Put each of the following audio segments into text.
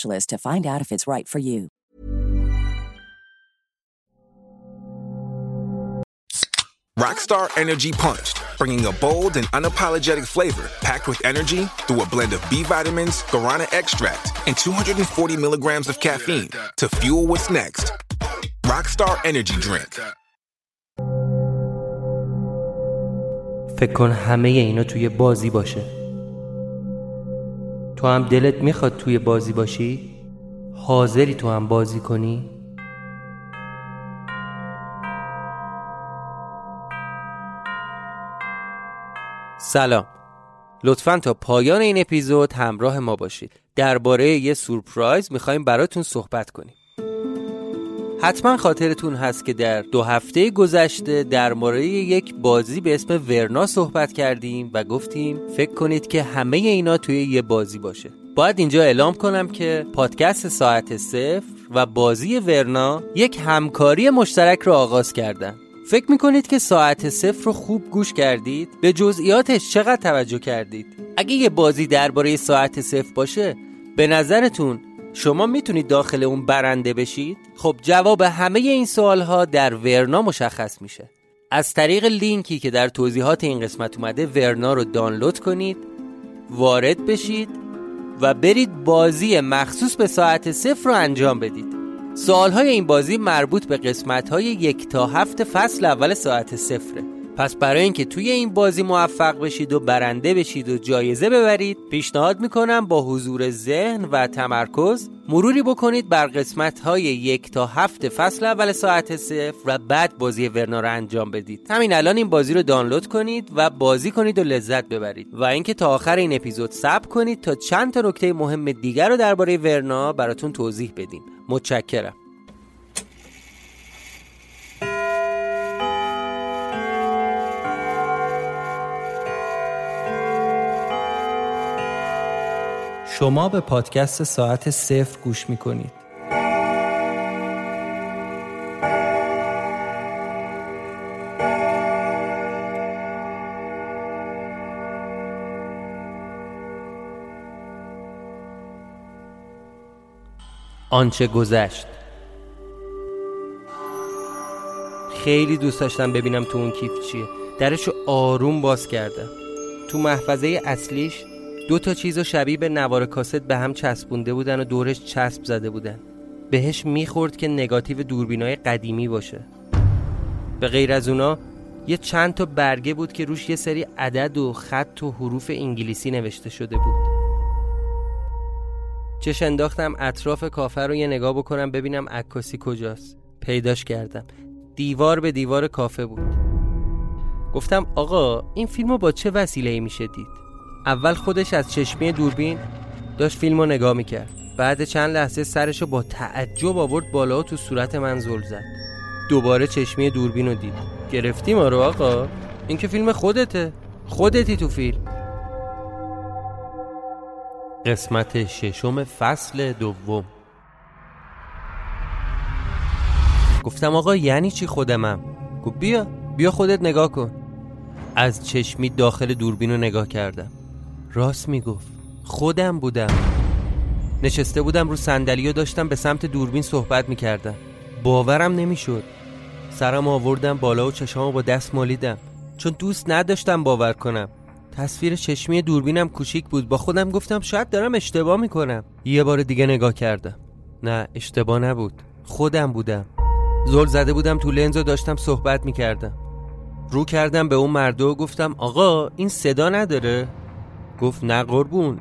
to find out if it's right for you. Rockstar Energy Punched, bringing a bold and unapologetic flavor packed with energy through a blend of B vitamins, guarana extract, and 240 milligrams of caffeine to fuel what's next. Rockstar Energy Drink. فکر کن همه اینا توی بازی باشه تو هم دلت می‌خواد توی بازی باشی؟ حاضری تو هم بازی کنی؟ سلام لطفا تا پایان این اپیزود همراه ما باشید درباره یه سورپرایز می‌خوایم براتون صحبت کنیم حتما خاطرتون هست که در دو هفته گذشته در مورد یک بازی به اسم ورنا صحبت کردیم و گفتیم فکر کنید که همه اینا توی یه بازی باشه باید اینجا اعلام کنم که پادکست ساعت صفر و بازی ورنا یک همکاری مشترک رو آغاز کردن فکر می‌کنید که ساعت صفر رو خوب گوش کردید؟ به جزئیاتش چقدر توجه کردید؟ اگه یه بازی درباره ساعت صفر باشه به نظرتون شما می‌تونید داخل اون برنده بشید؟ خب جواب همه این سوال ها در ورنا مشخص میشه. از طریق لینکی که در توضیحات این قسمت اومده ورنا رو دانلود کنید وارد بشید و برید بازی مخصوص به ساعت صفر رو انجام بدید. سوالهای این بازی مربوط به قسمتهای یک تا هفت فصل اول ساعت صفره. پس برای اینکه توی این بازی موفق بشید و برنده بشید و جایزه ببرید پیشنهاد می‌کنم با حضور ذهن و تمرکز مروری بکنید بر قسمت های یک تا هفت فصل اول ساعت صفر و بعد بازی ورنا رو انجام بدید. همین الان این بازی رو دانلود کنید و بازی کنید و لذت ببرید. و اینکه تا آخر این اپیزود صبر کنید تا چند تا نکته مهم دیگر رو درباره ورنا براتون توضیح بدیم. متشکرم. شما به پادکست ساعت صفر گوش می کنید. آنچه گذشت. خیلی دوست داشتم ببینم تو اون کیف چیه. درشو آروم باز کردم. تو محفظه اصلیش دو تا چیز و شبیه به نوار کاست به هم چسبونده بودن و دورش چسب زده بودن. بهش می‌خورد که نگاتیو دوربینای قدیمی باشه. به غیر از اونا یه چند تا برگه بود که روش یه سری عدد و خط و حروف انگلیسی نوشته شده بود. چش انداختم اطراف کافه رو یه نگاه بکنم ببینم عکاسی کجاست. پیداش کردم. دیوار به دیوار کافه بود. گفتم آقا این فیلم رو با چه وسیله میشه دید اول خودش از چشمی دوربین داشت فیلم رو نگاه می‌کرد. بعد چند لحظه سرش رو با تعجب آورد بالا و تو صورت من زل زد. دوباره چشمی دوربین رو دید. گرفتی ما رو آقا. این که فیلم خودته. خودتی تو فیلم. قسمت ششم فصل دوم. گفتم آقا یعنی چی خودمم؟ گفت بیا بیا خودت نگاه کن. از چشمی داخل دوربین رو نگاه کردم. راست می‌گفت. خودم بودم. نشسته بودم رو صندلی و داشتم به سمت دوربین صحبت می‌کردم. باورم نمی‌شد. سرم آوردم بالا و چشامو با دست مالیدم. چون دوست نداشتم باور کنم. تصویر چشمی دوربینم کوچیک بود. با خودم گفتم شاید دارم اشتباه می‌کنم. یه بار دیگه نگاه کردم. نه اشتباه نبود. خودم بودم. زل زده بودم تو لنز و داشتم صحبت می‌کردم. رو کردم به اون مرده و گفتم آقا این صدا نداره؟ گفت نه قربون.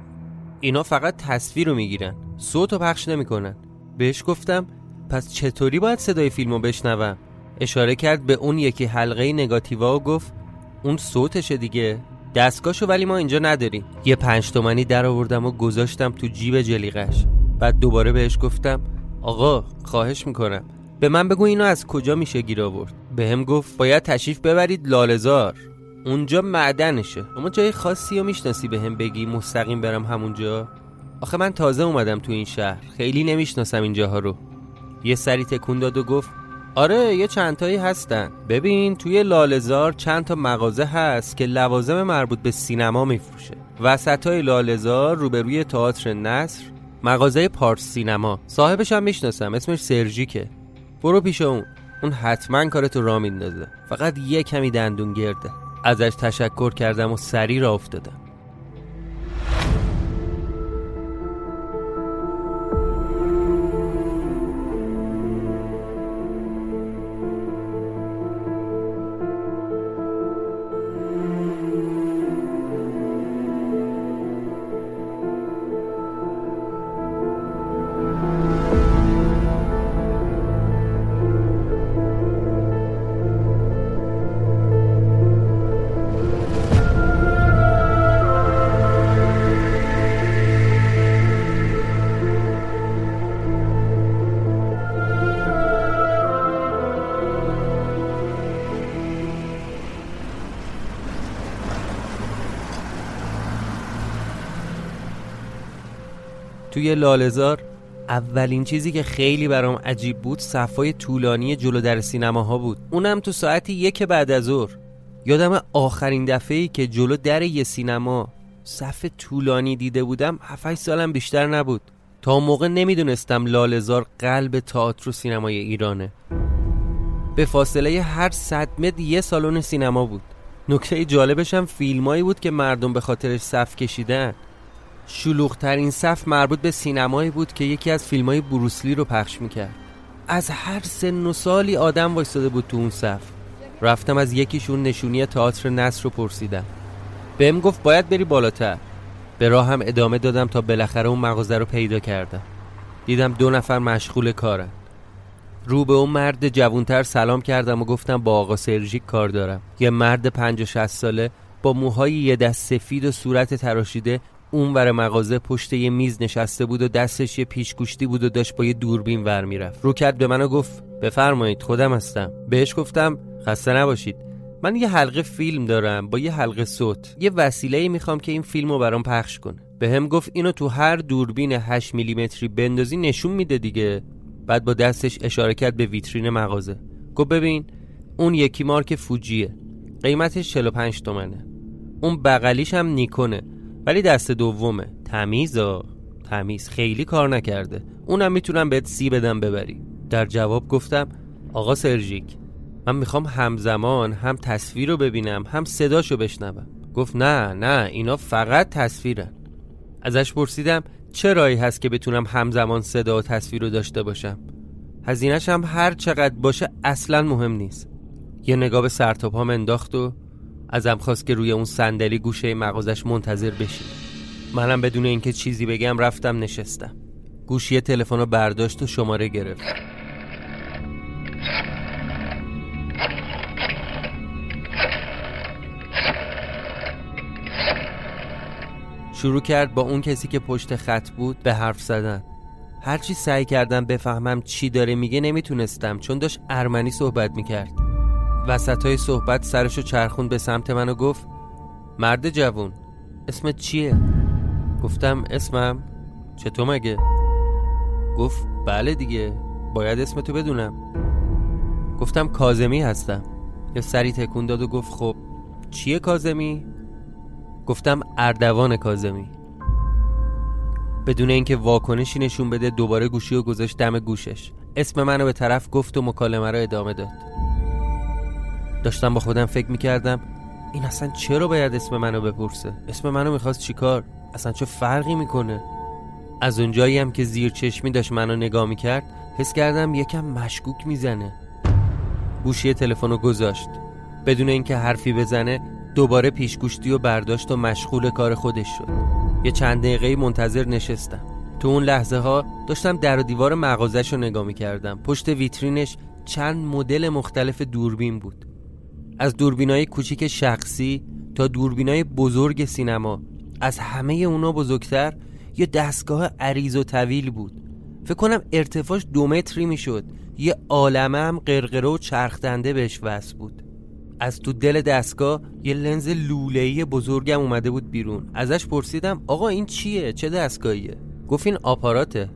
اینا فقط تصویر رو می‌گیرن. صوت رو پخش نمی‌کنن. بهش گفتم پس چطوری باید صدای فیلم رو بشنوم؟ اشاره کرد به اون یکی حلقه نگاتیوا و گفت اون صوتشه دیگه. دستگاهشو ولی ما اینجا نداریم. یه پنج تومنی در آوردم و گذاشتم تو جیب جلیقش بعد دوباره بهش گفتم آقا خواهش می‌کنم. به من بگو اینو از کجا میشه گیر آورد؟ به هم گفت باید تشریف ببرید لالزار اونجا معدنشه. اما جای خاصی رو می‌شناسی به هم بگی مستقیم برم همونجا؟ آخه من تازه اومدم تو این شهر. خیلی نمی‌شناسم این جاها رو. یه سری تکون داد و گفت آره یه چند تایی هستن. ببین توی لالزار چند تا مغازه هست که لوازم مربوط به سینما میفروشه. وسط های لالزار روبروی تئاتر نصر مغازه پارس سینما. صاحبش هم می‌شناسم اسمش سرژیکه. برو پیش اون. اون حتما کارتو را میندازه. فقط یه کمی دندون گرده. ازش تشکر کردم و سری را افتادم. توی لالزار اولین چیزی که خیلی برام عجیب بود صفای طولانی جلو در سینماها بود. اونم تو ساعتی یک بعد از ظهر. یادم آخرین دفعه که جلو در یه سینما صف طولانی دیده بودم 7 سالم بیشتر نبود. تا موقع نمی‌دونستم لالزار قلب تئاتر و سینمای ایرانه. به فاصله هر صد متر یه سالن سینما بود. نکته جالبش هم فیلمایی بود که مردم به خاطرش صف کشیدن. شلوغترین صف مربوط به سینمایی بود که یکی از فیلم های بروسلی رو پخش می‌کرد. از هر سن و سالی آدم وایستاده بود تو اون صف. رفتم از یکیشون نشونی تئاتر نصر رو پرسیدم. بهم گفت باید بری بالاتر. به راه هم ادامه دادم تا بالاخره اون مغازه رو پیدا کردم. دیدم دو نفر مشغول کارن. رو به اون مرد جوونتر سلام کردم و گفتم با آقا سرژیک کار دارم. یه مرد پنج و ساله با موهای یه دست سفید و صورت تراشیده اون ور مغازه پشت یه میز نشسته بود و دستش یه پیشگوشتی بود و داشت با یه دوربین ور می‌رفت. رو کرد به منو گفت بفرمایید خودم هستم. بهش گفتم خسته نباشید. من یه حلقه فیلم دارم با یه حلقه صوت. یه وسیله می‌خوام که این فیلم رو برام پخش کنه. به هم گفت اینو تو هر دوربین 8 میلیمتری بندازی نشون میده دیگه. بعد با دستش اشاره کرد به ویترین مغازه. گفت ببین اون یکی مارک فوجیه. قیمتش 45 تومنه. اون بغلیش هم نیکونه. ولی دست دومه. تمیز تمیز. خیلی کار نکرده. اونم می‌تونم بهت سی بدم ببری. در جواب گفتم آقا سرژیک من می‌خوام همزمان هم تصویر رو ببینم هم صداشو بشنوم. گفت نه نه اینا فقط تصویرن. ازش پرسیدم چه رایی هست که بتونم همزمان صدا و تصویر رو داشته باشم؟ هزینهش هم هر چقدر باشه اصلا مهم نیست. یه نگاه به سرتاپام انداخت و ازم خواست که روی اون صندلی گوشه مغازش منتظر بشینم منم بدون اینکه چیزی بگم رفتم نشستم. گوشی تلفن رو برداشت و شماره گرفت. شروع کرد با اون کسی که پشت خط بود به حرف زدن. هرچی سعی کردم بفهمم چی داره میگه نمی‌تونستم چون داشت ارمنی صحبت می‌کرد. وسط های صحبت سرشو چرخون به سمت من و گفت مرد جوون اسمت چیه؟ گفتم اسمم چطور مگه؟ گفت بله دیگه باید اسمتو بدونم گفتم کازمی هستم یا سری تکون داد و گفت خب چیه کازمی؟ گفتم اردوان کازمی بدون اینکه واکنشی نشون بده دوباره گوشی و گذاشت دم گوشش اسم منو به طرف گفت و مکالمه رو ادامه داد داشتم با خودم فکر می‌کردم این اصلا چرا باید اسم منو بپرسه؟ اسم منو می‌خواست چیکار؟ اصلا چه فرقی می‌کنه؟ از اونجایی هم که زیر چشمی داشت منو نگاه می‌کرد حس کردم یکم مشکوک می‌زنه. گوشی تلفن رو گذاشت. بدون اینکه حرفی بزنه دوباره پیشگوشتی و برداشت و مشغول کار خودش شد. یه چند دقیقه منتظر نشستم. تو اون لحظه ها داشتم در و دیوار مغازش رو نگاه می‌کردم. پشت ویترینش چند مدل مختلف دوربین بود. از دوربینای کوچیک شخصی تا دوربینای بزرگ سینما. از همه اونا بزرگتر یه دستگاه عریض و طویل بود. فکر کنم ارتفاعش دو متری می‌شد. یه عالمه هم قرقره و چرخدنده بهش وصل بود. از تو دل دستگاه یه لنز لوله‌ای بزرگم اومده بود بیرون. ازش پرسیدم آقا این چیه؟ چه دستگاهیه؟ گفت این آپاراته.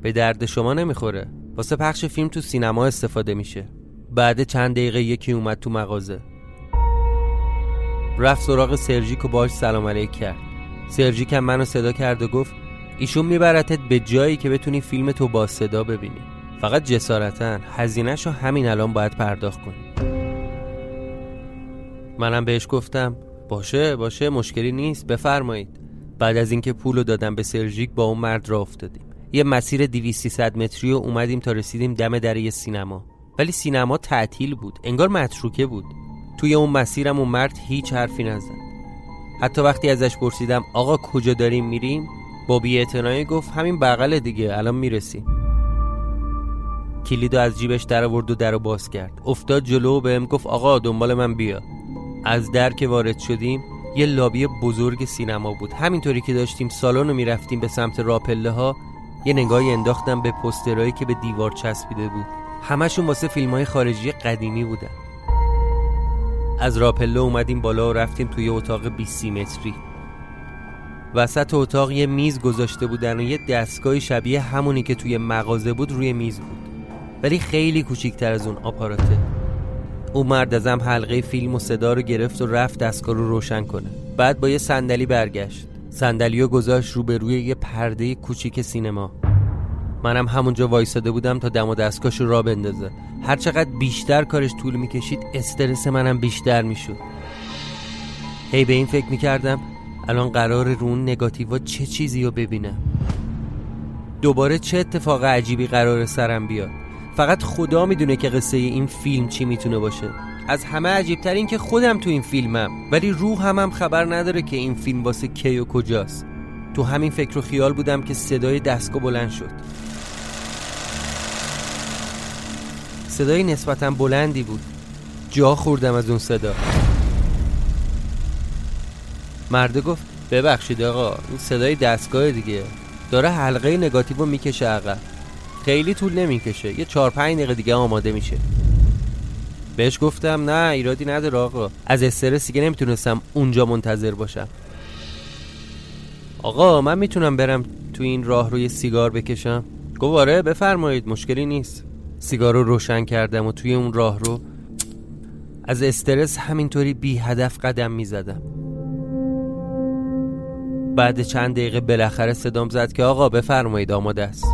به درد شما نمی‌خوره. واسه پخش فیلم تو سینما استفاده میشه. بعد چند دقیقه یکی اومد تو مغازه. رفت سراغ سرژیک و باش سلام علیک کرد. سرژیک هم منو صدا کرد و گفت ایشون میبرتت به جایی که بتونی فیلم تو با صدا ببینی. فقط جسارتا هزینهش رو همین الان باید پرداخت کنی. منم بهش گفتم باشه باشه مشکلی نیست بفرمایید. بعد از اینکه پول رو دادم به سرژیک با اون مرد را افتادیم. یه مسیر 200 متری و اومدیم تا رسیدیم دم در یه سینما. ولی سینما تعطیل بود. انگار متروکه بود. توی اون مسیرم اون مرد هیچ حرفی نزد. حتی وقتی ازش پرسیدم آقا کجا داریم میریم؟ با بی‌اعتنایی گفت همین بغل دیگه الان می‌رسیم. کلیدو از جیبش در آورد و درو باز کرد. افتاد جلو و بهم گفت آقا دنبال من بیا. از در که وارد شدیم یه لابی بزرگ سینما بود. همینطوری که داشتیم سالن رو می‌رفتیم به سمت راپله ها یه نگاهی انداختم به پسترهایی که به دیوار چسبیده بود. همشون واسه فیلم های خارجی قدیمی بودن. از راپله اومدیم بالا و رفتیم توی اتاق 20 متری. وسط اتاق یه میز گذاشته بودن و یه دستگاه شبیه همونی که توی مغازه بود روی میز بود. ولی خیلی کوچیکتر از اون آپاراته. او مرد ازم حلقه فیلم و صدا رو گرفت و رفت دستگاه رو روشن کنه. بعد با یه صندلی برگشت. صندلی رو گذاشت روی یه پرده کوچیک سینما. منم همونجا وایساده بودم تا دم و دستگاهش رو را بندازه. هر چقدر بیشتر کارش طول می‌کشید استرس منم بیشتر می‌شد. هی به این فکر می‌کردم الان قرار رو اون نگاتیوا چه چیزی رو ببینم. دوباره چه اتفاق عجیبی قرار سرم بیاد. فقط خدا می‌دونه که قصه این فیلم چی می‌تونه باشه. از همه عجیبتر این که خودم تو این فیلمم ولی روح هم, هم خبر نداره که این فیلم واسه کی و کجاست. تو همین فکر و خیال بودم که صدای دستگاه بلند شد. صدای نسبتا بلندی بود. جا خوردم از اون صدا. مرده گفت ببخشید آقا این صدای دستگاه دیگه. داره حلقه نگاتیو رو می‌کشه عقب. خیلی طول نمی‌کشه. یه چهار پنج دقیقه دیگه آماده میشه. بهش گفتم نه ایرادی نداره آقا. از استرس دیگه نمی‌تونستم اونجا منتظر باشم. آقا من می‌تونم برم تو این راه روی سیگار بکشم؟ گفت آره بفرمایید مشکلی نیست. سیگار رو روشن کردم و توی اون راه رو از استرس همینطوری بی هدف قدم می‌زدم. بعد چند دقیقه بالاخره صدام زد که آقا بفرمایید آماده است.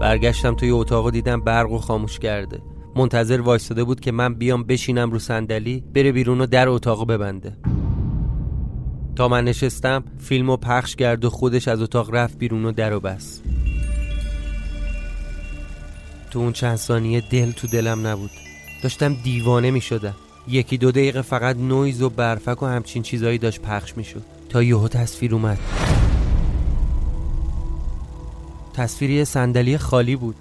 برگشتم توی اتاق و دیدم برق و خاموش کرده. منتظر وایستاده بود که من بیام بشینم رو صندلی بره بیرون و در اتاق ببنده. تا من نشستم فیلمو پخش کرد و خودش از اتاق رفت بیرون و در و بس. تو اون چند ثانیه دل تو دلم نبود. داشتم دیوانه می شدم یکی دو دقیقه فقط نویز و برفک و همچین چیزایی داشت پخش می شد تا یهو تصویر اومد. تصویری صندلی خالی بود.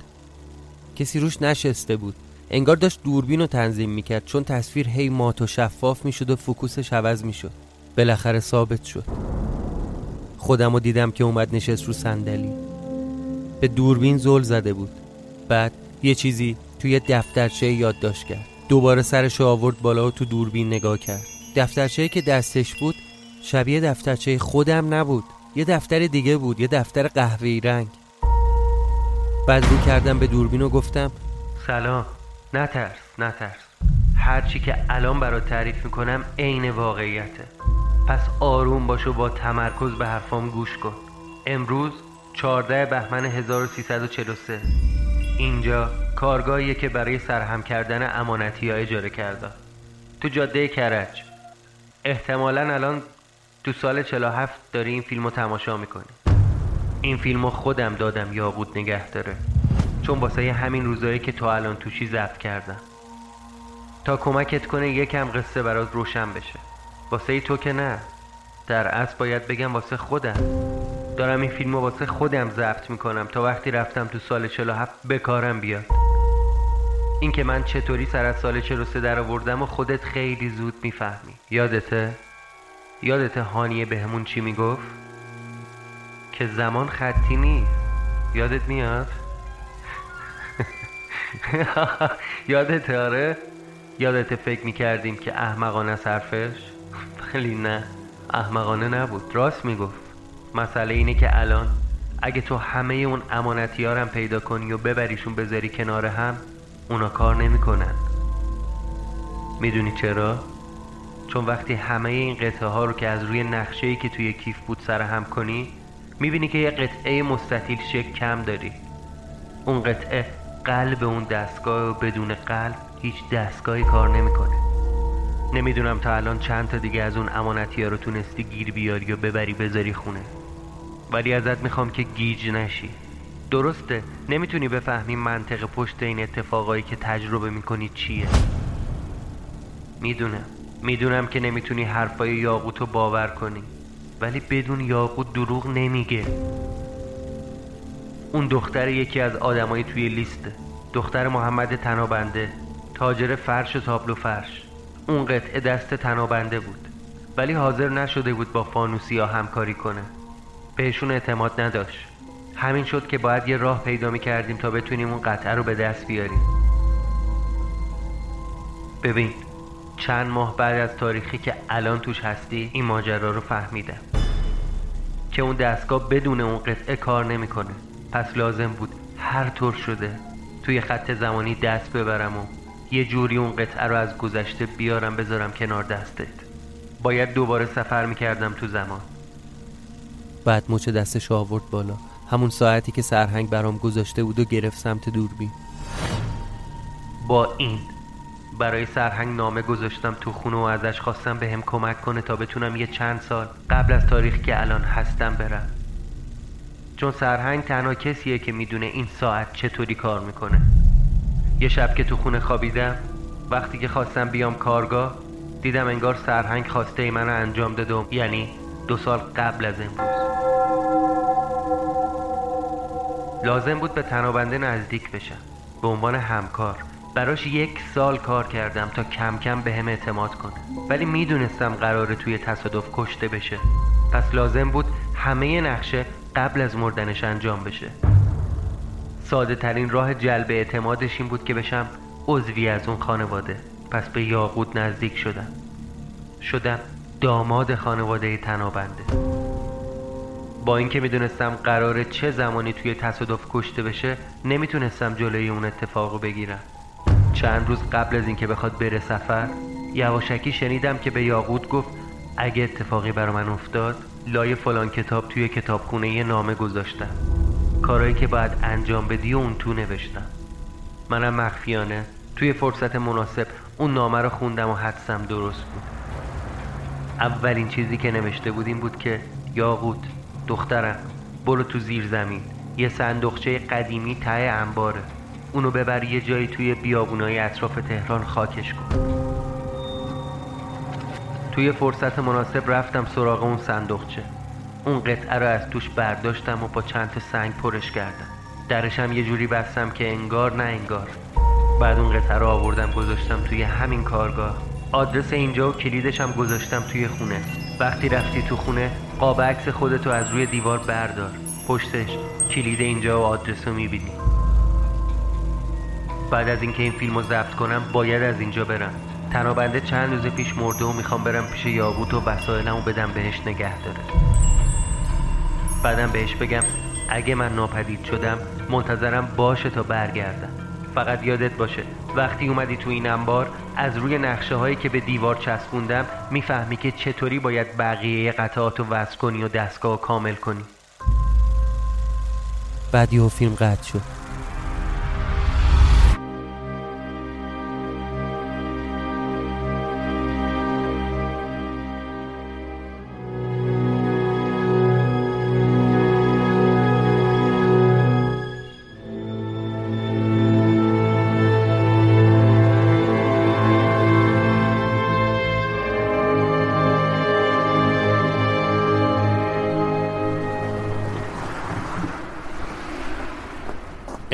کسی روش نشسته بود. انگار داشت دوربین رو تنظیم می‌کرد چون تصویر هی مات و شفاف می‌شد و فکوسش عوض می‌شد. بالاخره ثابت شد. خودم رو دیدم که اومد نشست رو صندلی. به دوربین زل زده بود. بعد یه چیزی توی دفترچه یادداشت کرد. دوباره سرش آورد بالا و تو دوربین نگاه کرد. دفترچه که دستش بود شبیه دفترچه خودم نبود. یه دفتر دیگه بود یه دفتر قهوه‌ای رنگ. بعد رو کردم به دوربین و گفتم سلام. نترس نترس. هرچی که الان برات تعریف می‌کنم عین واقعیته. پس آروم باش و با تمرکز به حرفام گوش کن. امروز 14 بهمن 1343 اینجا کارگاهیه که برای سرهم کردن امانتی ها اجاره کرده تو جاده کرج. احتمالا الان تو سال 47 داری این فیلم تماشا می‌کنی. این فیلم رو خودم دادم یاقوت نگه داره. چون واسه همین روزایی که تو الان توشی ضبط کردم. تا کمکت کنه یکم قصه برات روشن بشه. واسه تو که نه در اصل باید بگم واسه خودم دارم این فیلم رو واسه خودم ضبط می‌کنم تا وقتی رفتم تو سال 47 بکارم بیاد این که من چطوری سر از سال 43 در آوردم و خودت خیلی زود می‌فهمی یادته؟ یادته هانیه بهمون چی می‌گفت؟ که زمان خطی نیست یادت میاد؟ یادت آره؟ یادت فکر می‌کردیم که احمقانه صرفش؟ ولی نه. احمقانه نبود. راست می‌گفت. مسئله اینه که الان اگه تو همه اون امانتیارم پیدا کنی و ببریشون بذاری کنار هم اونا کار نمی‌کنن. می‌دونی چرا؟ چون وقتی همه این قطعه ها رو که از روی نقشه که توی کیف بود سر هم کنی می‌بینی که یه قطعه مستطیل شکل کم داری. اون قطعه قلب اون دستگاه و بدون قلب هیچ دستگاهی کار نمی‌کنه. نمی‌دونم تا الان چند تا دیگه از اون امانتی ها رو تونستی گیر بیاری و ببری بذاری خونه. ولی ازت می‌خوام که گیج نشی. درسته نمی‌تونی بفهمی منطق پشت این اتفاقایی که تجربه می‌کنی چیه. می‌دونم. می‌دونم که نمی‌تونی حرفای یاقوت رو باور کنی. ولی بدون یاقوت دروغ نمیگه. اون دختر یکی از آدمایی توی لیسته دختر محمد تنابنده. تاجر فرش و تابلو فرش. اون قطعه دست تنابنده بود. ولی حاضر نشده بود با فانوسی ها همکاری کنه. بهشون اعتماد نداشت. همین شد که باید یه راه پیدا می کردیم تا بتونیم اون قطعه رو به دست بیاریم. ببین چند ماه بعد از تاریخی که الان توش هستی این ماجرا رو فهمیدم. که اون دستگاه بدون اون قطعه کار نمی‌کنه. پس لازم بود هر طور شده توی خط زمانی دست ببرم و یه جوری اون قطعه رو از گذشته بیارم بذارم کنار دستت. باید دوباره سفر می‌کردم تو زمان. بعد مچ دستش آورد بالا. همون ساعتی که سرهنگ برام گذاشته بود و گرفت سمت دوربین. با این برای سرهنگ نامه گذاشتم تو خونه و ازش خواستم به هم کمک کنه تا بتونم یه چند سال قبل از تاریخ که الان هستم برم. چون سرهنگ تنها کسیه که می‌دونه این ساعت چطوری کار می‌کنه. یه شب که تو خونه خوابیدم وقتی که خواستم بیام کارگاه دیدم انگار سرهنگ خواسته ای منو انجام دادم یعنی دو سال قبل از امروز. لازم بود به تنابنده نزدیک بشم. به عنوان همکار. براش یک سال کار کردم تا کم کم به هم اعتماد کنه ولی می‌دونستم قراره توی تصادف کشته بشه. پس لازم بود همه نقشه قبل از مردنش انجام بشه. ساده ترین راه جلب اعتمادش این بود که بشم عضوی از اون خانواده. پس به یاقود نزدیک شدم. شدم داماد خانواده تنابنده. با اینکه می‌دونستم قراره چه زمانی توی تصادف کشته بشه نمی‌تونستم جلوی اون اتفاق رو بگیرم. چند روز قبل از اینکه بخواد بره سفر یواشکی شنیدم که به یاقوت گفت اگه اتفاقی برا من افتاد لای فلان کتاب توی کتابخونه یه نامه گذاشتم. کارایی که باید انجام بدی و اون تو نوشتم. منم مخفیانه توی فرصت مناسب اون نامه رو خوندم و حدسم درست بود. اولین چیزی که نوشته بود این بود که یاقوت دخترم برو تو زیر زمین. یه صندوقچه قدیمی ته انباره. اونو ببر یه جایی توی بیابونای اطراف تهران خاکش کن. توی فرصت مناسب رفتم سراغ اون صندوقچه. اون قطعه رو از توش برداشتم و با چند تا سنگ پرش کردم. درشم یه جوری بستم که انگار نه انگار. بعد اون قطعه رو آوردم گذاشتم توی همین کارگاه. آدرس اینجا و کلیدش هم گذاشتم توی خونه. وقتی رفتی تو خونه قاب عکس خودتو از روی دیوار بردار. پشتش کلید اینجا و آدرس رو می‌بینی. بعد از اینکه این فیلم رو ضبط کنم باید از اینجا برم. تنابنده چند روز پیش مرده و می‌خوام برم پیش یاقوت و وسایلمو بدم بهش نگه داره بعدم بهش بگم اگه من ناپدید شدم منتظرم باشه تا برگردم. فقط یادت باشه وقتی اومدی تو این انبار از روی نقشه هایی که به دیوار چسبوندم می‌فهمی که چطوری باید بقیه قطعات رو وصل کنی و دستگاه کامل کنی. بعد یه فیلم قطع شد.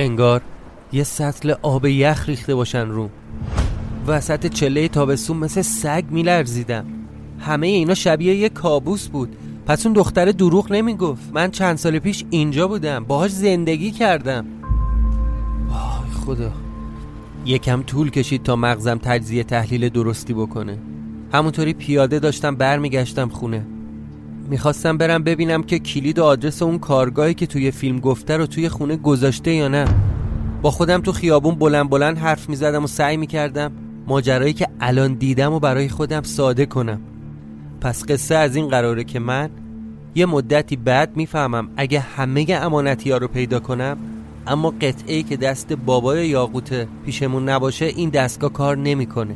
انگار یه سطل آب یخ ریخته باشن روم وسط چله تابستون مثل سگ میلرزیدم. همه اینا شبیه یه کابوس بود. پس اون دختر دروغ نمی‌گفت. من چند سال پیش اینجا بودم. باهاش زندگی کردم. وای خدا. یکم طول کشید تا مغزم تجزیه تحلیل درستی بکنه. همونطوری پیاده داشتم برمیگشتم خونه. می‌خواستم برم ببینم که کلید و آدرس اون کارگاهی که توی فیلم گفته رو توی خونه گذاشته یا نه با خودم تو خیابون بلند بلند حرف می‌زدم و سعی می‌کردم ماجرایی که الان دیدم و برای خودم ساده کنم پس قصه از این قراره که من یه مدتی بعد می‌فهمم اگه همه امانتی ها رو پیدا کنم اما قطعه که دست بابای یاقوت پیشمون نباشه این دستگاه کار نمی‌کنه.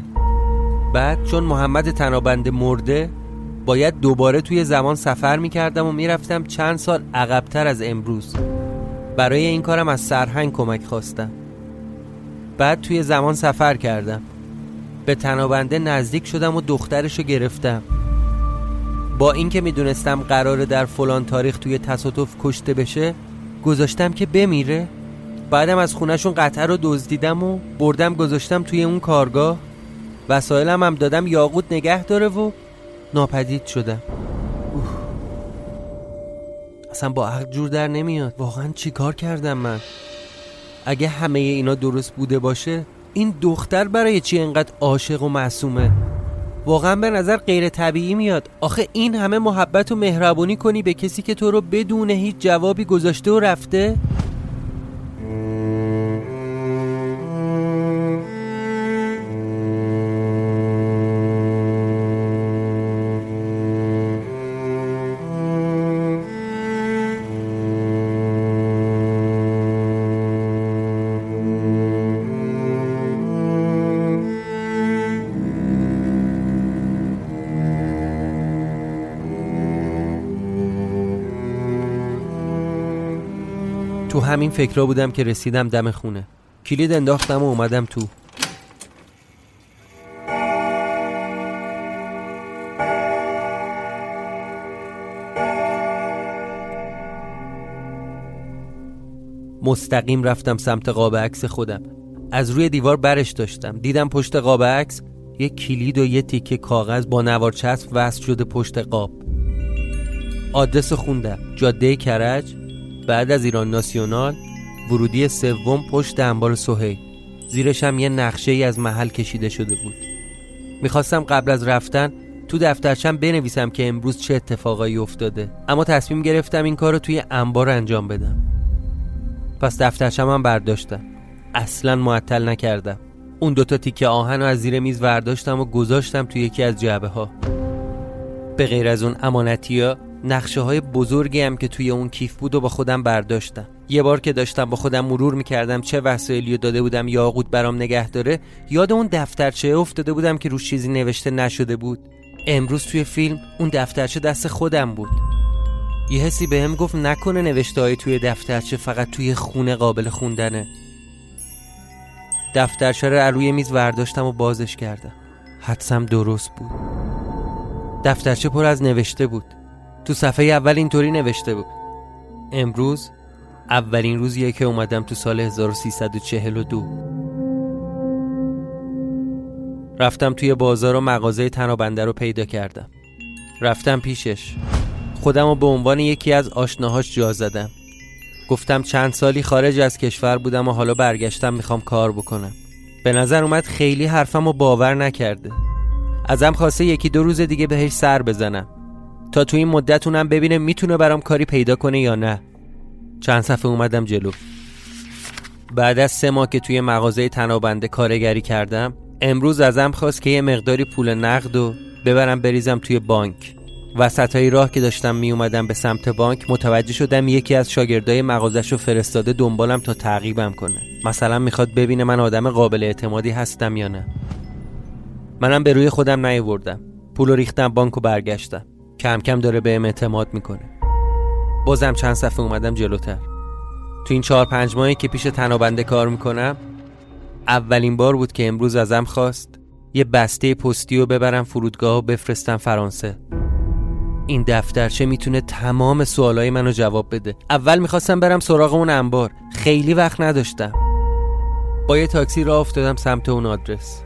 بعد چون محمد تنابنده مرده باید دوباره توی زمان سفر می‌کردم و می‌رفتم چند سال عقبتر از امروز. برای این کارم از سرهنگ کمک خواستم. بعد توی زمان سفر کردم. به تنابنده نزدیک شدم و دخترشو گرفتم. با اینکه می‌دونستم قراره در فلان تاریخ توی تصادف کشته بشه گذاشتم که بمیره. بعدم از خونشون قطعه رو دزدیدم و بردم گذاشتم توی اون کارگاه. وسایلم هم دادم یاقوت نگه داره و ناپدید شدم. اوه. اصلا با عقل جور در نمیاد. واقعا چی کار کردم من؟ اگه همه اینا درست بوده باشه این دختر برای چی انقدر عاشق و معصومه؟ واقعا به نظر غیر طبیعی میاد. آخه این همه محبت و مهربونی کنی به کسی که تو رو بدون هیچ جوابی گذاشته و رفته؟ تو همین فکرها بودم که رسیدم دم خونه. کلید انداختم و اومدم تو. مستقیم رفتم سمت قاب عکس خودم. از روی دیوار برش داشتم. دیدم پشت قاب عکس یه کلید و یه تیکه کاغذ با نوار چسب وصل شده پشت قاب. آدرس خوندم. جاده کرج. بعد از ایران ناسیونال ورودی سوم پشت انبار سهیل زیرش هم یه نقشه ای از محل کشیده شده بود. می‌خواستم قبل از رفتن تو دفترچم بنویسم که امروز چه اتفاقایی افتاده. اما تصمیم گرفتم این کار رو توی انبار انجام بدم. پس دفترچم هم برداشتم. اصلا معطل نکردم. اون دوتا تیکه آهن رو از زیر میز برداشتم و گذاشتم توی یکی از جعبه ها به غیر از اون امانتی ها نقشه های بزرگی هم که توی اون کیف بود و با خودم برداشتم. یه بار که داشتم با خودم مرور می‌کردم چه وسایلی داده بودم یاقوت برام نگه داره یاد اون دفترچه افتاده بودم که روش چیزی نوشته نشده بود. امروز توی فیلم اون دفترچه دست خودم بود. یه حسی بهم گفت نکنه نوشته های توی دفترچه فقط توی خونه قابل خوندنه. دفترچه رو روی میز ورداشتم و بازش کردم. حدسم درست بود. دفترچه پر از نوشته بود. تو صفحه اول اینطوری نوشته بود. امروز اولین روزیه که اومدم تو سال 1342 رفتم توی بازار و مغازه تنابنده رو پیدا کردم. رفتم پیشش. خودم رو به عنوان یکی از آشناهاش جا زدم. گفتم چند سالی خارج از کشور بودم و حالا برگشتم می‌خوام کار بکنم. به نظر اومد خیلی حرفم رو باور نکرده. ازم خواسته یکی دو روز دیگه بهش سر بزنم. تا تو این مدت اونم ببینه می‌تونه برام کاری پیدا کنه یا نه. چند صفحه اومدم جلو. بعد از سه ماه که توی مغازه تنابنده کارگری کردم امروز ازم خواست که یه مقداری پول نقد و ببرم بریزم توی بانک. وسط های راه که داشتم می اومدم به سمت بانک متوجه شدم یکی از شاگردای مغازش رو فرستاده دنبالم تا تعقیبم کنه. مثلا می‌خواد ببینه من آدم قابل اعتمادی هستم یا نه. منم به روی خودم نیاوردم. پول ریختم بانک و برگشتم. کم کم داره بهم اعتماد می‌کنه. بازم چند صفحه اومدم جلوتر. تو این چهار پنج ماهی که پیش تنابنده کار می‌کنم اولین بار بود که امروز ازم خواست یه بسته پستی رو ببرم فرودگاه و بفرستم فرانسه. این دفترچه می‌تونه تمام سوالای منو جواب بده. اول می‌خواستم برم سراغ اون انبار. خیلی وقت نداشتم. با یه تاکسی راه افتادم سمت اون آدرس.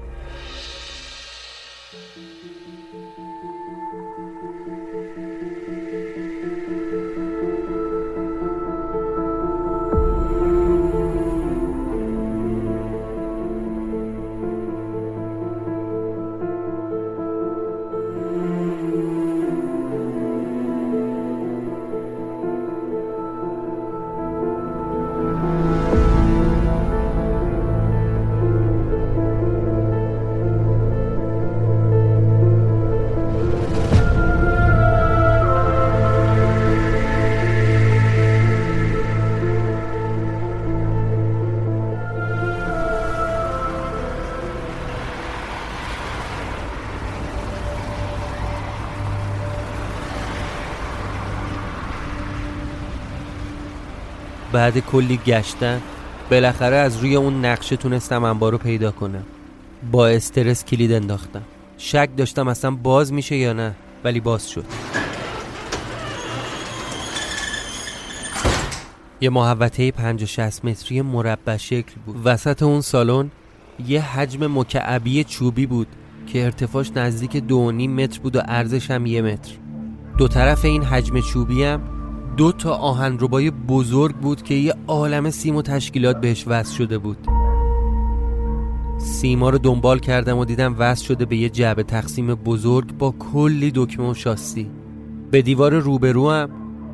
بعد کلی گشتن بالاخره از روی اون نقشه تونستم انبار رو پیدا کنم. با استرس کلید انداختم. شک داشتم اصلا باز میشه یا نه ولی باز شد. یه محوطه 50 60 متری مربع شکل بود. وسط اون سالن یه حجم مکعبی چوبی بود که ارتفاعش نزدیک دو متر بود و عرضش هم یه متر. دو طرف این حجم چوبی هم دو تا آهنربای بزرگ بود که یه عالم سیم و تشکیلات بهش وصل شده بود. سیما رو دنبال کردم و دیدم وصل شده به یه جعبه تقسیم بزرگ با کلی دکمه و شاسی. به دیوار روبرو هم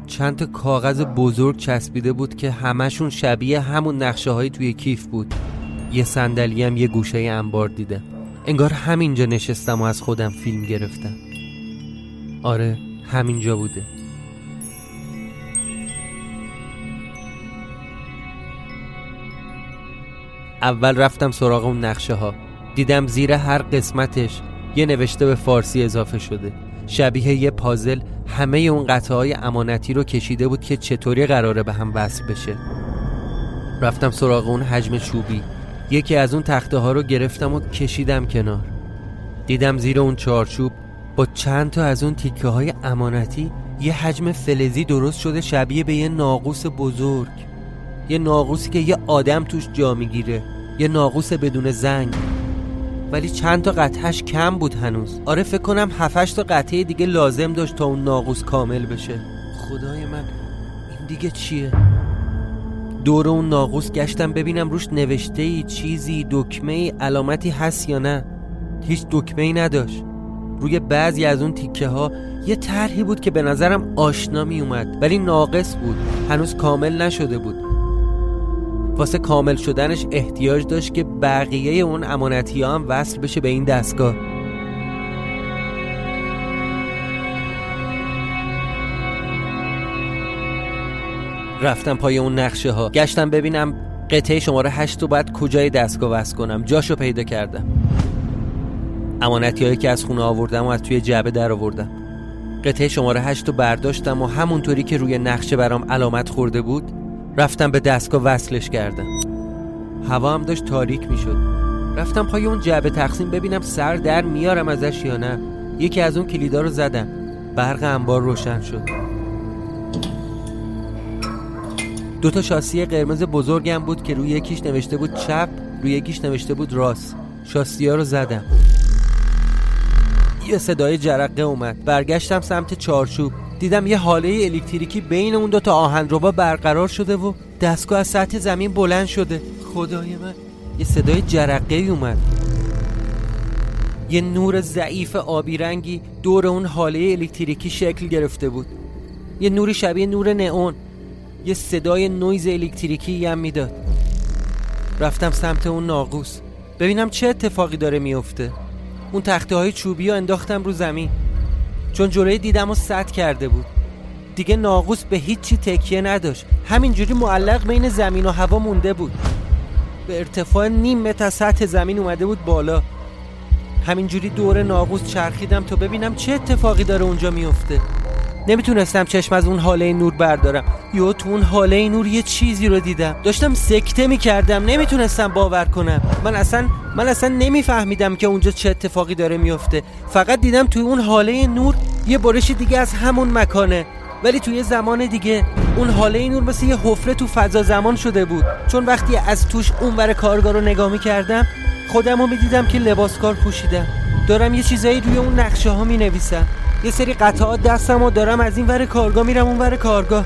چند تا کاغذ بزرگ چسبیده بود که همشون شبیه همون نقشه های توی کیف بود. یه صندلی هم یه گوشه انبار دیدم انگار همینجا نشستم و از خودم فیلم گرفتم. آره همینجا بوده. اول رفتم سراغ اون نقشه ها دیدم زیر هر قسمتش یه نوشته به فارسی اضافه شده. شبیه یه پازل همه اون قطعه های امانتی رو کشیده بود که چطوری قراره به هم وصل بشه. رفتم سراغ اون حجم چوبی. یکی از اون تخته ها رو گرفتم و کشیدم کنار. دیدم زیر اون چارچوب با چند تا از اون تیکه های امانتی یه حجم فلزی درست شده شبیه به یه ناقوس بزرگ. یه ناقوسی که یه آدم توش جا می‌گیره. یه ناقوس بدون زنگ. ولی چند تا قطعش کم بود هنوز. آره فکر کنم هفتش تا قطعه دیگه لازم داشت تا اون ناقوس کامل بشه. خدای من این دیگه چیه؟ دور اون ناقوس گشتم ببینم روش نوشته ای چیزی دکمه ای علامتی هست یا نه. هیچ دکمه ای نداشت. روی بعضی از اون تیکه ها یه طرحی بود که به نظرم آشنا می اومد ولی ناقص بود. هنوز کامل نشده بود. واسه کامل شدنش احتیاج داشت که بقیه اون امانتی هم وصل بشه به این دستگاه. رفتم پای اون نقشه ها گشتم ببینم قطعه شماره هشت رو باید کجای دستگاه وصل کنم. جاشو پیدا کردم. امانتی که از خونه آوردم و از توی جعبه در آوردم. قطعه شماره هشت رو برداشتم و همونطوری که روی نقشه برام علامت خورده بود رفتم به دستگاه وصلش کردم. هوا هم داشت تاریک می‌شد. رفتم پای اون جعبه تقسیم ببینم سر در میارم ازش یا نه. یکی از اون کلیدا رو زدم. برق انبار روشن شد. دو تا شاسی قرمز بزرگم بود که روی یکیش نوشته بود چپ روی یکیش نوشته بود راست شاسی ها رو زدم. یه صدای جرقه اومد. برگشتم سمت چارچوب. دیدم یه حاله الکتریکی بین اون دو تا آهنربا برقرار شده و دستگاه از سطح زمین بلند شده. خدای من یه صدای جرقه اومد. یه نور ضعیف آبی رنگی دور اون حاله الکتریکی شکل گرفته بود. یه نوری شبیه نور نئون. یه صدای نویز الکتریکی هم می‌داد. رفتم سمت اون ناقوس. ببینم چه اتفاقی داره میفته اون تخته های چوبی رو انداختم رو زمین. چون جلوی دیدم و سد کرده بود. دیگه ناقوس به هیچی تکیه نداشت. همینجوری معلق بین زمین و هوا مونده بود. به ارتفاع نیم متر سطح زمین اومده بود بالا. همینجوری دور ناقوس چرخیدم تا ببینم چه اتفاقی داره اونجا میفته. نمی‌تونستم چشم از اون حاله نور بردارم. یا تو اون حاله نور یه چیزی رو دیدم. داشتم سکته می‌کردم. نمی‌تونستم باور کنم. من اصلا من اصلا نمیفهمیدم که اونجا چه اتفاقی داره میفته. فقط دیدم توی اون حاله نور یه برش دیگه از همون مکانه. ولی توی زمان دیگه اون حاله نور مثل یه حفره تو فضا زمان شده بود. چون وقتی از توش اونور کارگاه رو نگاه می‌کردم خودم رو می‌دیدم که لباس کار پوشیدم دارم یه چیزایی روی اون نقشه ها می نویسم یه سری قطعات دستم و دارم از این ور کارگاه میرم اون ور کارگاه.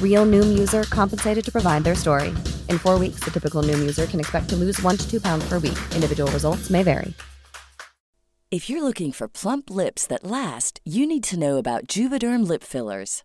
Real Noom user compensated to provide their story. In four weeks, the typical Noom user can expect to lose one to two pounds per week. Individual results may vary. If you're looking for plump lips that last, you need to know about Juvederm lip fillers.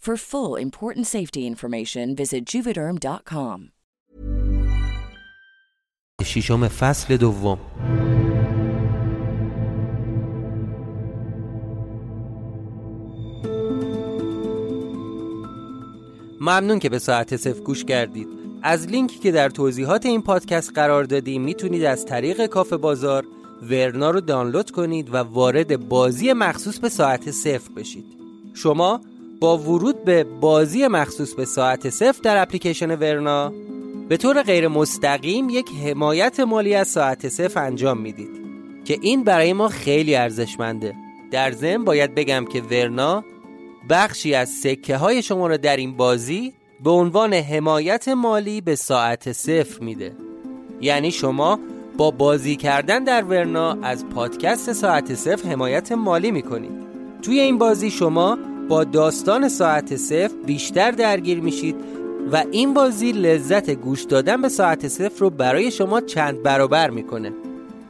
For full important safety information, visit juvederm.com. ششم فصل دوم. ممنون که به ساعت صفر گوش کردید. از لینکی که در توضیحات این پادکست قرار دادیم می‌تونید از طریق کافه بازار ورنا رو دانلود کنید و وارد بازی مخصوص به ساعت صفر بشید. شما با ورود به بازی مخصوص به ساعت صفر در اپلیکیشن ورنا به طور غیر مستقیم یک حمایت مالی از ساعت صفر انجام می‌دید که این برای ما خیلی ارزشمنده. در ضمن باید بگم که ورنا بخشی از سکه های شما را در این بازی به عنوان حمایت مالی به ساعت صفر میده. یعنی شما با بازی کردن در ورنا از پادکست ساعت صفر حمایت مالی می‌کنید. توی این بازی شما با داستان ساعت صفر بیشتر درگیر میشید و این بازی لذت گوش دادن به ساعت صفر رو برای شما چند برابر می‌کنه.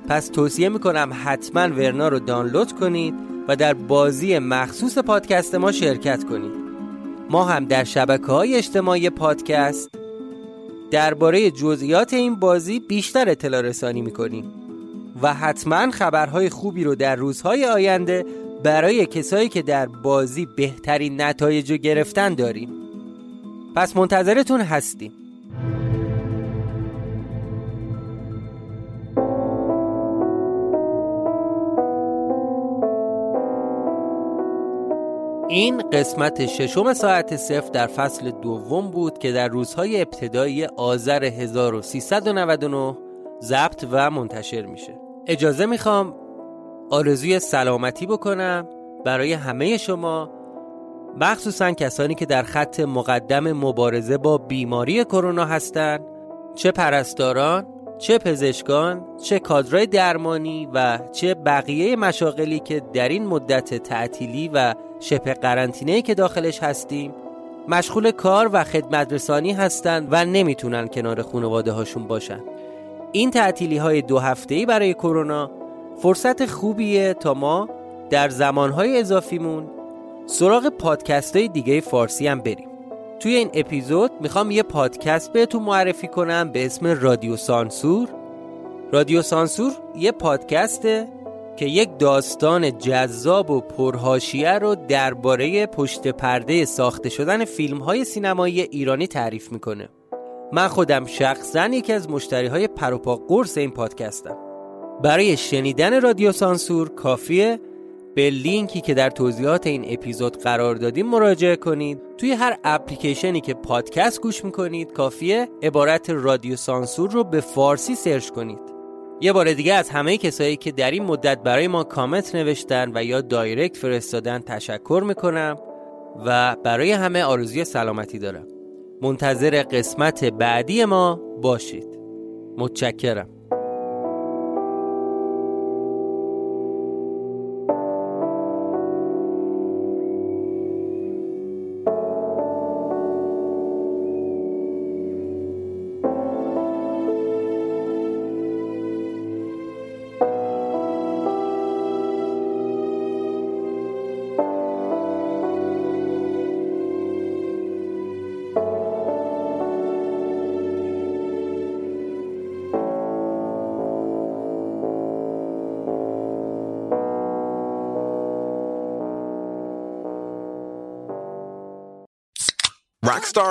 پس توصیه می‌کنم حتما ورنا رو دانلود کنید و در بازی مخصوص پادکست ما شرکت کنید. ما هم در شبکه های اجتماعی پادکست درباره جزئیات این بازی بیشتر اطلاع رسانی می‌کنیم و حتما خبرهای خوبی رو در روزهای آینده برای کسایی که در بازی بهترین نتایج رو گرفتن داریم. پس منتظرتون هستیم. این قسمت ششم ساعت صفر در فصل دوم بود که در روزهای ابتدایی آذر 1399 ضبط و منتشر میشه. اجازه می‌خوام آرزوی سلامتی بکنم. برای همه شما. مخصوصا کسانی که در خط مقدم مبارزه با بیماری کرونا هستند. چه پرستاران چه پزشکان چه کادرای درمانی و چه بقیه مشاغلی که در این مدت تعطیلی و شبه قرنطینه که داخلش هستیم مشغول کار و خدمت رسانی هستند و نمی‌تونن کنار خانواده هاشون باشن. این تعطیلی های دو هفته برای کرونا فرصت خوبیه تا ما در زمانهای اضافیمون سراغ پادکست های دیگه فارسی هم بریم. توی این اپیزود می‌خوام یه پادکست بهتون معرفی کنم به اسم رادیو سانسور. رادیو سانسور یه پادکسته که یک داستان جذاب و پرهاشیه رو درباره پشت پرده ساخته شدن فیلم های سینمایی ایرانی تعریف می‌کنه. من خودم شخصا یکی از مشتری های پروپا قرص این پادکستم. برای شنیدن رادیو سانسور کافیه به لینکی که در توضیحات این اپیزود قرار دادیم مراجعه کنید. توی هر اپلیکیشنی که پادکست گوش می‌کنید کافیه عبارت رادیو سانسور رو به فارسی سرچ کنید. یه بار دیگه از همه کسایی که در این مدت برای ما کامنت نوشتن و یا دایرکت فرستادن تشکر می‌کنم و برای همه آرزوی سلامتی دارم. منتظر قسمت بعدی ما باشید. متشکرم.